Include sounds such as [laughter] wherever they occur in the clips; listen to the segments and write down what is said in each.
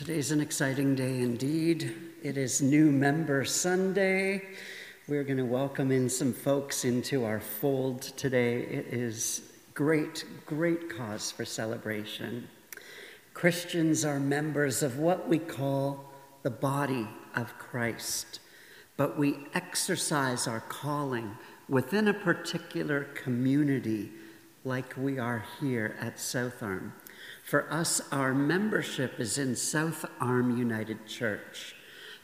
Today's an exciting day indeed. It is New Member Sunday. We're going to welcome in some folks into our fold today. It is great, great cause for celebration. Christians are members of what we call the body of Christ, but we exercise our calling within a particular community like we are here at South Arm. For us, our membership is in South Arm United Church.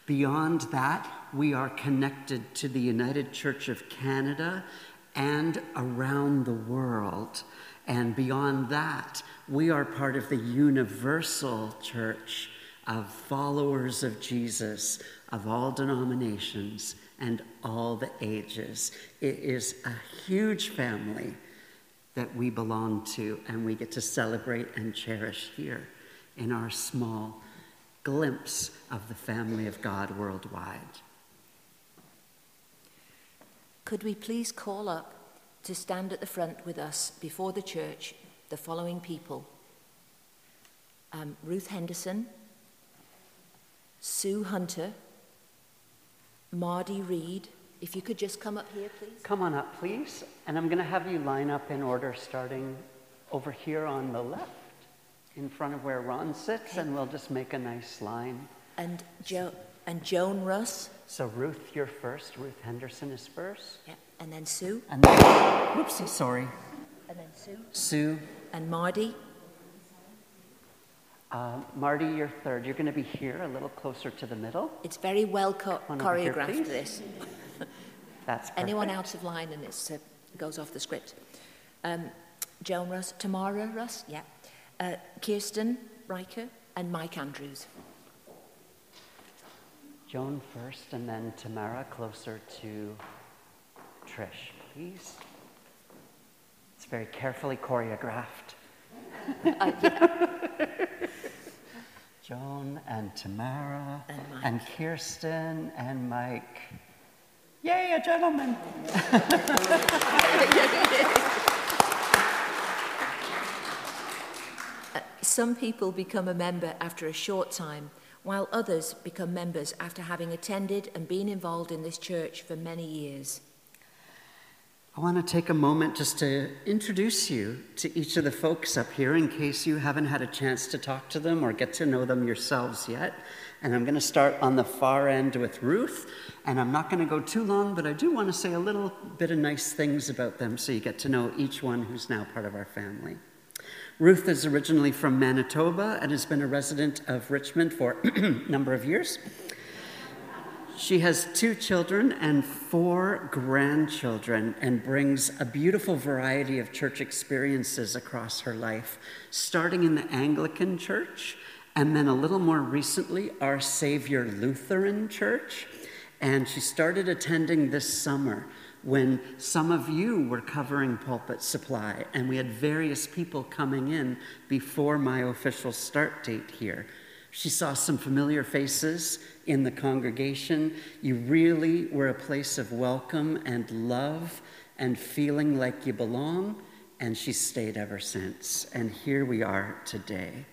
Beyond that, we are connected to the United Church of Canada and around the world. And beyond that, we are part of the universal church of followers of Jesus of all denominations and all the ages. It is a huge family that we belong to and we get to celebrate and cherish here in our small glimpse of the family of God worldwide. Could we please call up to stand at the front with us before the church the following people um, Ruth Henderson, Sue Hunter, Marty Reed, if you could just come up here, please. Come on up, please. And I'm going to have you line up in order starting over here on the left in front of where Ron sits, okay. and we'll just make a nice line. And, jo- and Joan Russ. So Ruth, you're first. Ruth Henderson is first. Yeah. And then Sue. And then, whoopsie, sorry. And then Sue. Sue. And Marty. Uh, Marty, you're third. You're going to be here, a little closer to the middle. It's very well co- choreographed, here, this. That's perfect. Anyone out of line and it uh, goes off the script. Um, Joan Russ, Tamara Russ, yeah. Uh, Kirsten Riker and Mike Andrews. Joan first and then Tamara closer to Trish, please. It's very carefully choreographed. uh, [laughs] Joan and Tamara and, and Kirsten and Mike. Yay, a gentleman. Some people become a member after a short time, while others become members after having attended and been involved in this church for many years. I want to take a moment just to introduce you to each of the folks up here in case you haven't had a chance to talk to them or get to know them yourselves yet. And I'm going to start on the far end with Ruth. And I'm not going to go too long, but I do want to say a little bit of nice things about them so you get to know each one who's now part of our family. Ruth is originally from Manitoba and has been a resident of Richmond for a [clears throat] number of years. She has two children and four grandchildren and brings a beautiful variety of church experiences across her life, starting in the Anglican Church and then a little more recently, Our Savior Lutheran Church. And she started attending this summer when some of you were covering pulpit supply, and we had various people coming in before my official start date here. She saw some familiar faces in the congregation. You really were a place of welcome and love and feeling like you belong, and she stayed ever since. And here we are today.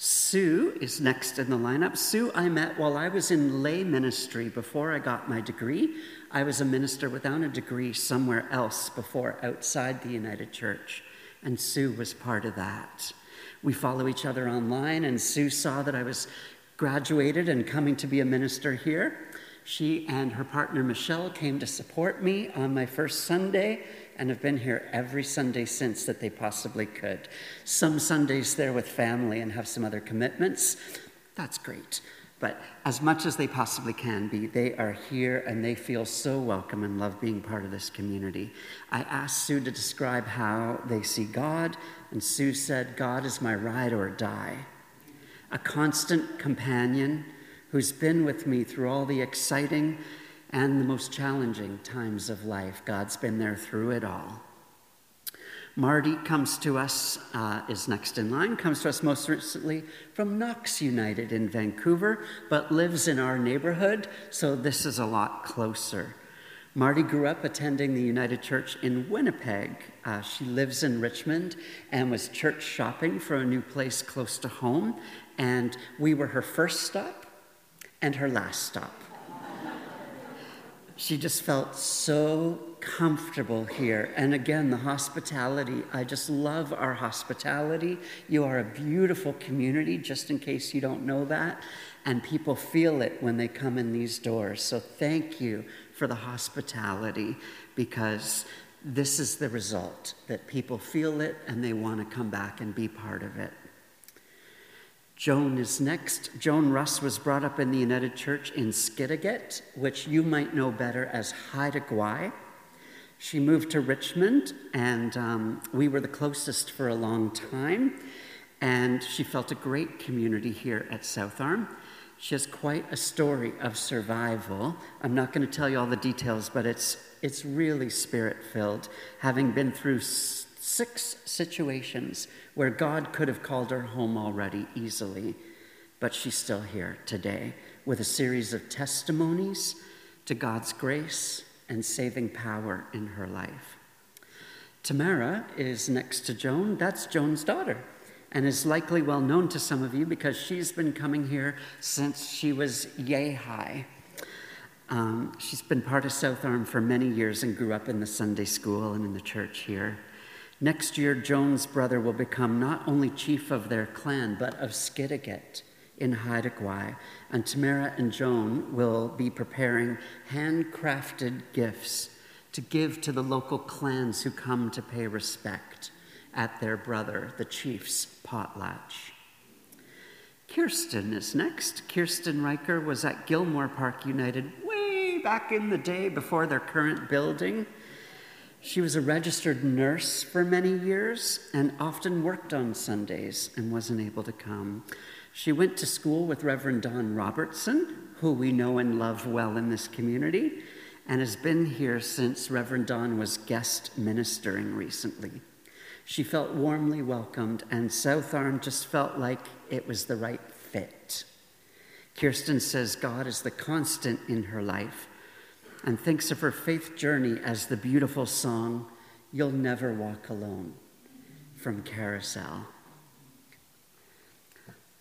Sue is next in the lineup. Sue, I met while I was in lay ministry before I got my degree. I was a minister without a degree somewhere else before outside the United Church, and Sue was part of that. We follow each other online, and Sue saw that I was graduated and coming to be a minister here. She and her partner Michelle came to support me on my first Sunday, and have been here every Sunday since that they possibly could. Some Sundays they're with family and have some other commitments. That's great. But as much as they possibly can be, they are here and they feel so welcome and love being part of this community. I asked Sue to describe how they see God, and Sue said, God is my ride or die, a constant companion who's been with me through all the exciting and the most challenging times of life. God's been there through it all. Marty comes to us, uh, is next in line, comes to us most recently from Knox United in Vancouver, but lives in our neighborhood, so this is a lot closer. Marty grew up attending the United Church in Winnipeg. Uh, she lives in Richmond and was church shopping for a new place close to home And we were her first stop and her last stop. She just felt so comfortable here. And again, the hospitality, I just love our hospitality. You are a beautiful community, just in case you don't know that. And people feel it when they come in these doors. So thank you for the hospitality because this is the result that people feel it and they want to come back and be part of it. Joan is next. Joan Russ was brought up in the United Church in Skidegate, which you might know better as Haida Gwaii. She moved to Richmond, and um, we were the closest for a long time. And she felt a great community here at South Arm. She has quite a story of survival. I'm not going to tell you all the details, but it's, it's really spirit filled, having been through six situations where God could have called her home already easily, but she's still here today with a series of testimonies to God's grace and saving power in her life. Tamara is next to Joan. That's Joan's daughter and is likely well known to some of you because she's been coming here since she was yay high. Um, she's been part of South Arm for many years and grew up in the Sunday school and in the church here. Next year, Joan's brother will become not only chief of their clan, but of Skidegate in Haida Gwaii, and Tamara and Joan will be preparing handcrafted gifts to give to the local clans who come to pay respect at their brother, the chief's potlatch. Kirsten is next. Kirsten Riker was at Gilmore Park United way back in the day before their current building. She was a registered nurse for many years and often worked on Sundays and wasn't able to come. She went to school with Reverend Don Robertson, who we know and love well in this community, and has been here since Reverend Don was guest ministering recently. She felt warmly welcomed, and South Arm just felt like it was the right fit. Kirsten says God is the constant in her life and thinks of her faith journey as the beautiful song, You'll Never Walk Alone, from Carousel.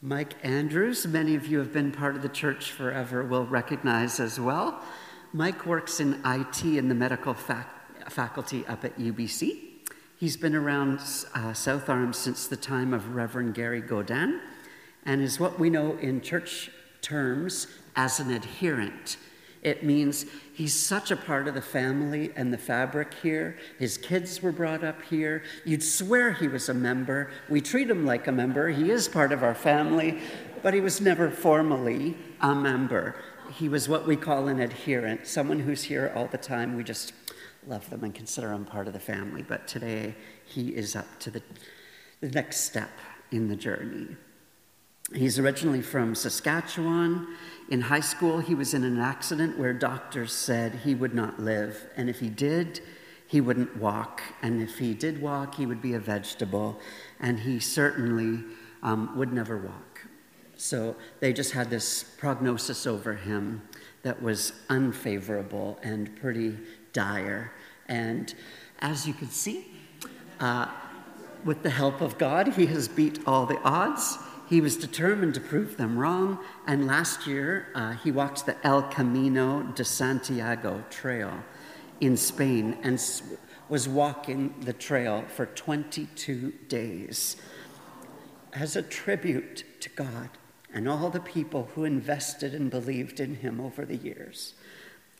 Mike Andrews, many of you have been part of the church forever, will recognize as well. Mike works in IT in the medical fac- faculty up at UBC. He's been around uh, South Arm since the time of Reverend Gary Godin and is what we know in church terms as an adherent it means he's such a part of the family and the fabric here. His kids were brought up here. You'd swear he was a member. We treat him like a member. He is part of our family, but he was never formally a member. He was what we call an adherent, someone who's here all the time. We just love them and consider him part of the family. But today, he is up to the, the next step in the journey. He's originally from Saskatchewan. In high school, he was in an accident where doctors said he would not live, and if he did, he wouldn't walk, and if he did walk, he would be a vegetable, and he certainly um, would never walk. So they just had this prognosis over him that was unfavorable and pretty dire. And as you can see, uh, with the help of God, he has beat all the odds. He was determined to prove them wrong, and last year uh, he walked the El Camino de Santiago trail in Spain and was walking the trail for 22 days as a tribute to God and all the people who invested and believed in him over the years.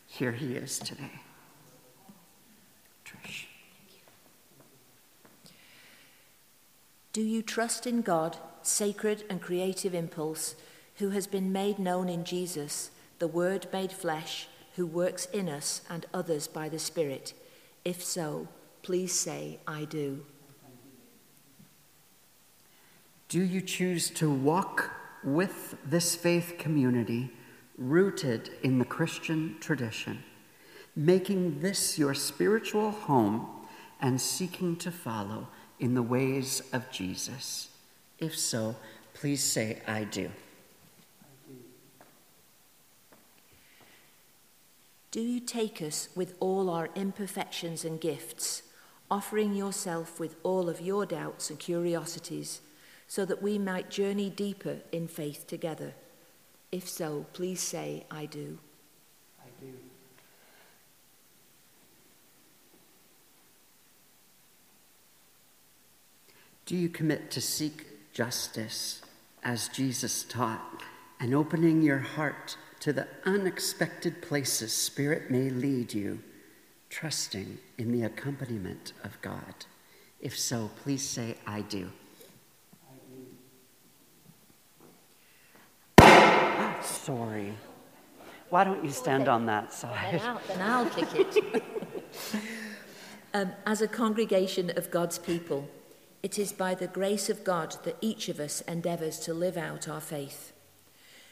Here he is today. Trish. Do you trust in God sacred and creative impulse, who has been made known in Jesus, the Word made flesh, who works in us and others by the Spirit? If so, please say, I do. Do you choose to walk with this faith community rooted in the Christian tradition, making this your spiritual home and seeking to follow in the ways of Jesus? If so, please say, I do. Do you take us with all our imperfections and gifts, offering yourself with all of your doubts and curiosities, so that we might journey deeper in faith together? If so, please say, I do. I do. Do you commit to seek justice as Jesus taught and opening your heart to the unexpected places Spirit may lead you, trusting in the accompaniment of God? If so, please say, I do. Sorry. Why don't you stand on that side? Then I'll, then I'll kick it. [laughs] um, as a congregation of God's people, it is by the grace of God that each of us endeavours to live out our faith.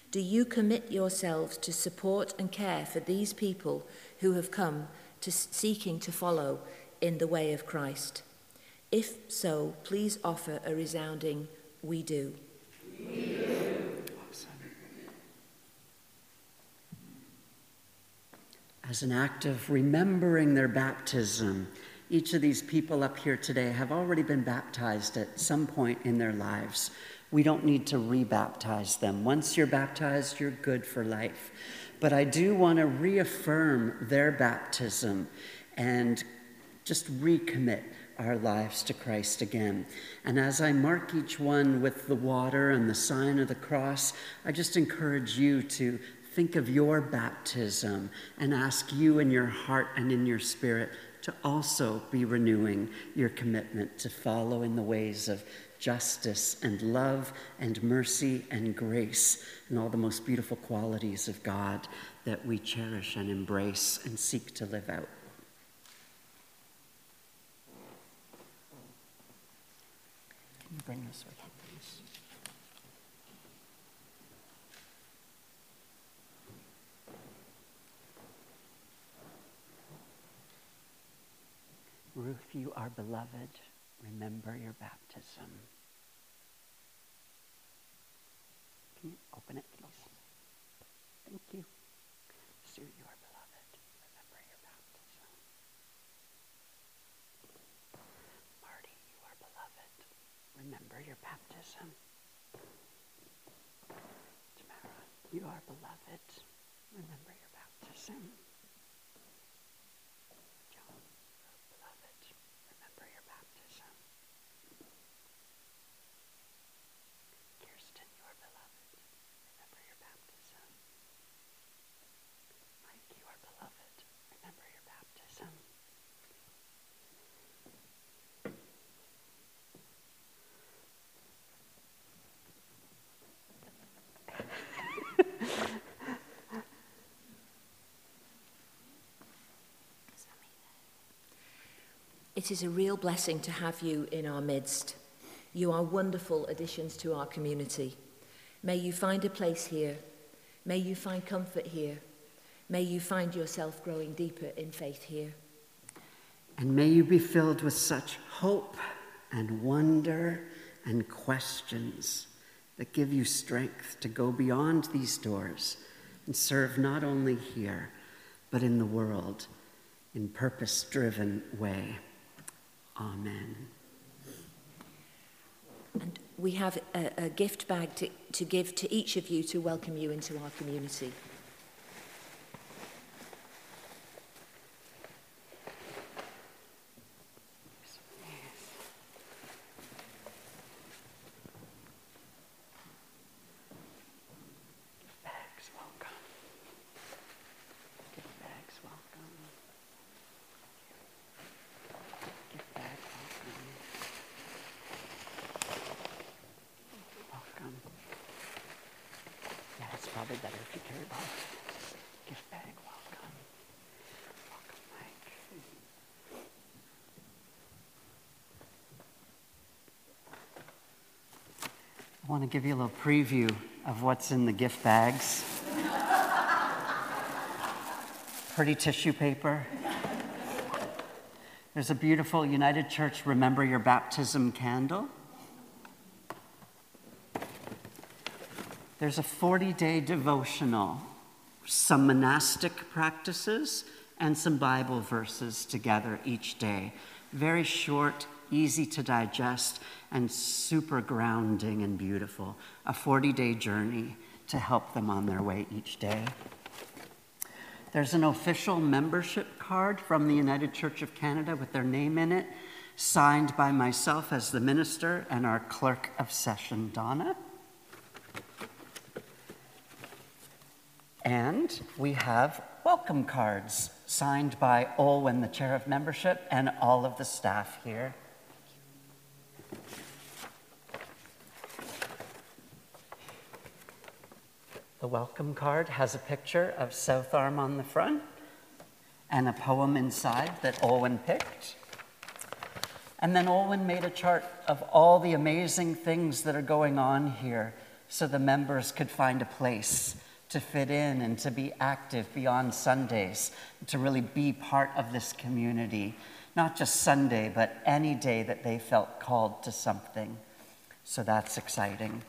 Do you commit yourselves to support and care for these people who have come to seeking to follow in the way of Christ? If so, please offer a resounding we do. We do. As an act of remembering their baptism, each of these people up here today have already been baptized at some point in their lives. We don't need to rebaptize them. Once you're baptized, you're good for life. But I do want to reaffirm their baptism and just recommit our lives to Christ again. And as I mark each one with the water and the sign of the cross, I just encourage you to think of your baptism and ask you in your heart and in your spirit to also be renewing your commitment to follow in the ways of justice and love and mercy and grace and all the most beautiful qualities of God that we cherish and embrace and seek to live out. Can you bring this with you? Are beloved. Remember your baptism. Can you open it, please? Thank you. Sue, you are beloved. Remember your baptism. Marty, you are beloved. Remember your baptism. Tamara, you are beloved. Remember your baptism. It is a real blessing to have you in our midst. You are wonderful additions to our community. May you find a place here. May you find comfort here. May you find yourself growing deeper in faith here. And may you be filled with such hope and wonder and questions that give you strength to go beyond these doors and serve not only here, but in the world in purpose driven way. Amen. And we have a, a gift bag to, to give to each of you to welcome you into our community. Gift bag, welcome. Welcome, Mike. I want to give you a little preview of what's in the gift bags. Pretty tissue paper. There's a beautiful United Church Remember Your Baptism candle. There's a 40 day devotional, some monastic practices, and some Bible verses together each day. Very short, easy to digest, and super grounding and beautiful. A 40 day journey to help them on their way each day. There's an official membership card from the United Church of Canada with their name in it, signed by myself as the minister and our clerk of session, Donna. And we have welcome cards signed by Olwen, the chair of membership, and all of the staff here. The welcome card has a picture of South Arm on the front and a poem inside that Olwen picked. And then Olwen made a chart of all the amazing things that are going on here so the members could find a place to fit in and to be active beyond Sundays, to really be part of this community, not just Sunday, but any day that they felt called to something. So that's exciting.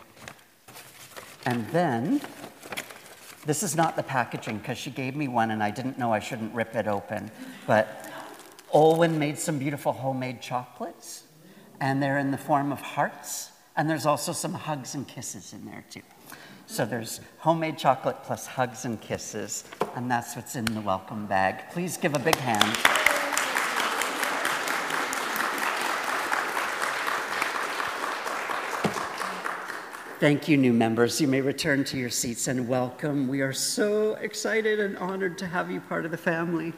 And then, this is not the packaging because she gave me one and I didn't know I shouldn't rip it open. But Olwen made some beautiful homemade chocolates, and they're in the form of hearts. And there's also some hugs and kisses in there, too. So there's homemade chocolate plus hugs and kisses, and that's what's in the welcome bag. Please give a big hand. Thank you, new members. You may return to your seats and welcome. We are so excited and honored to have you part of the family.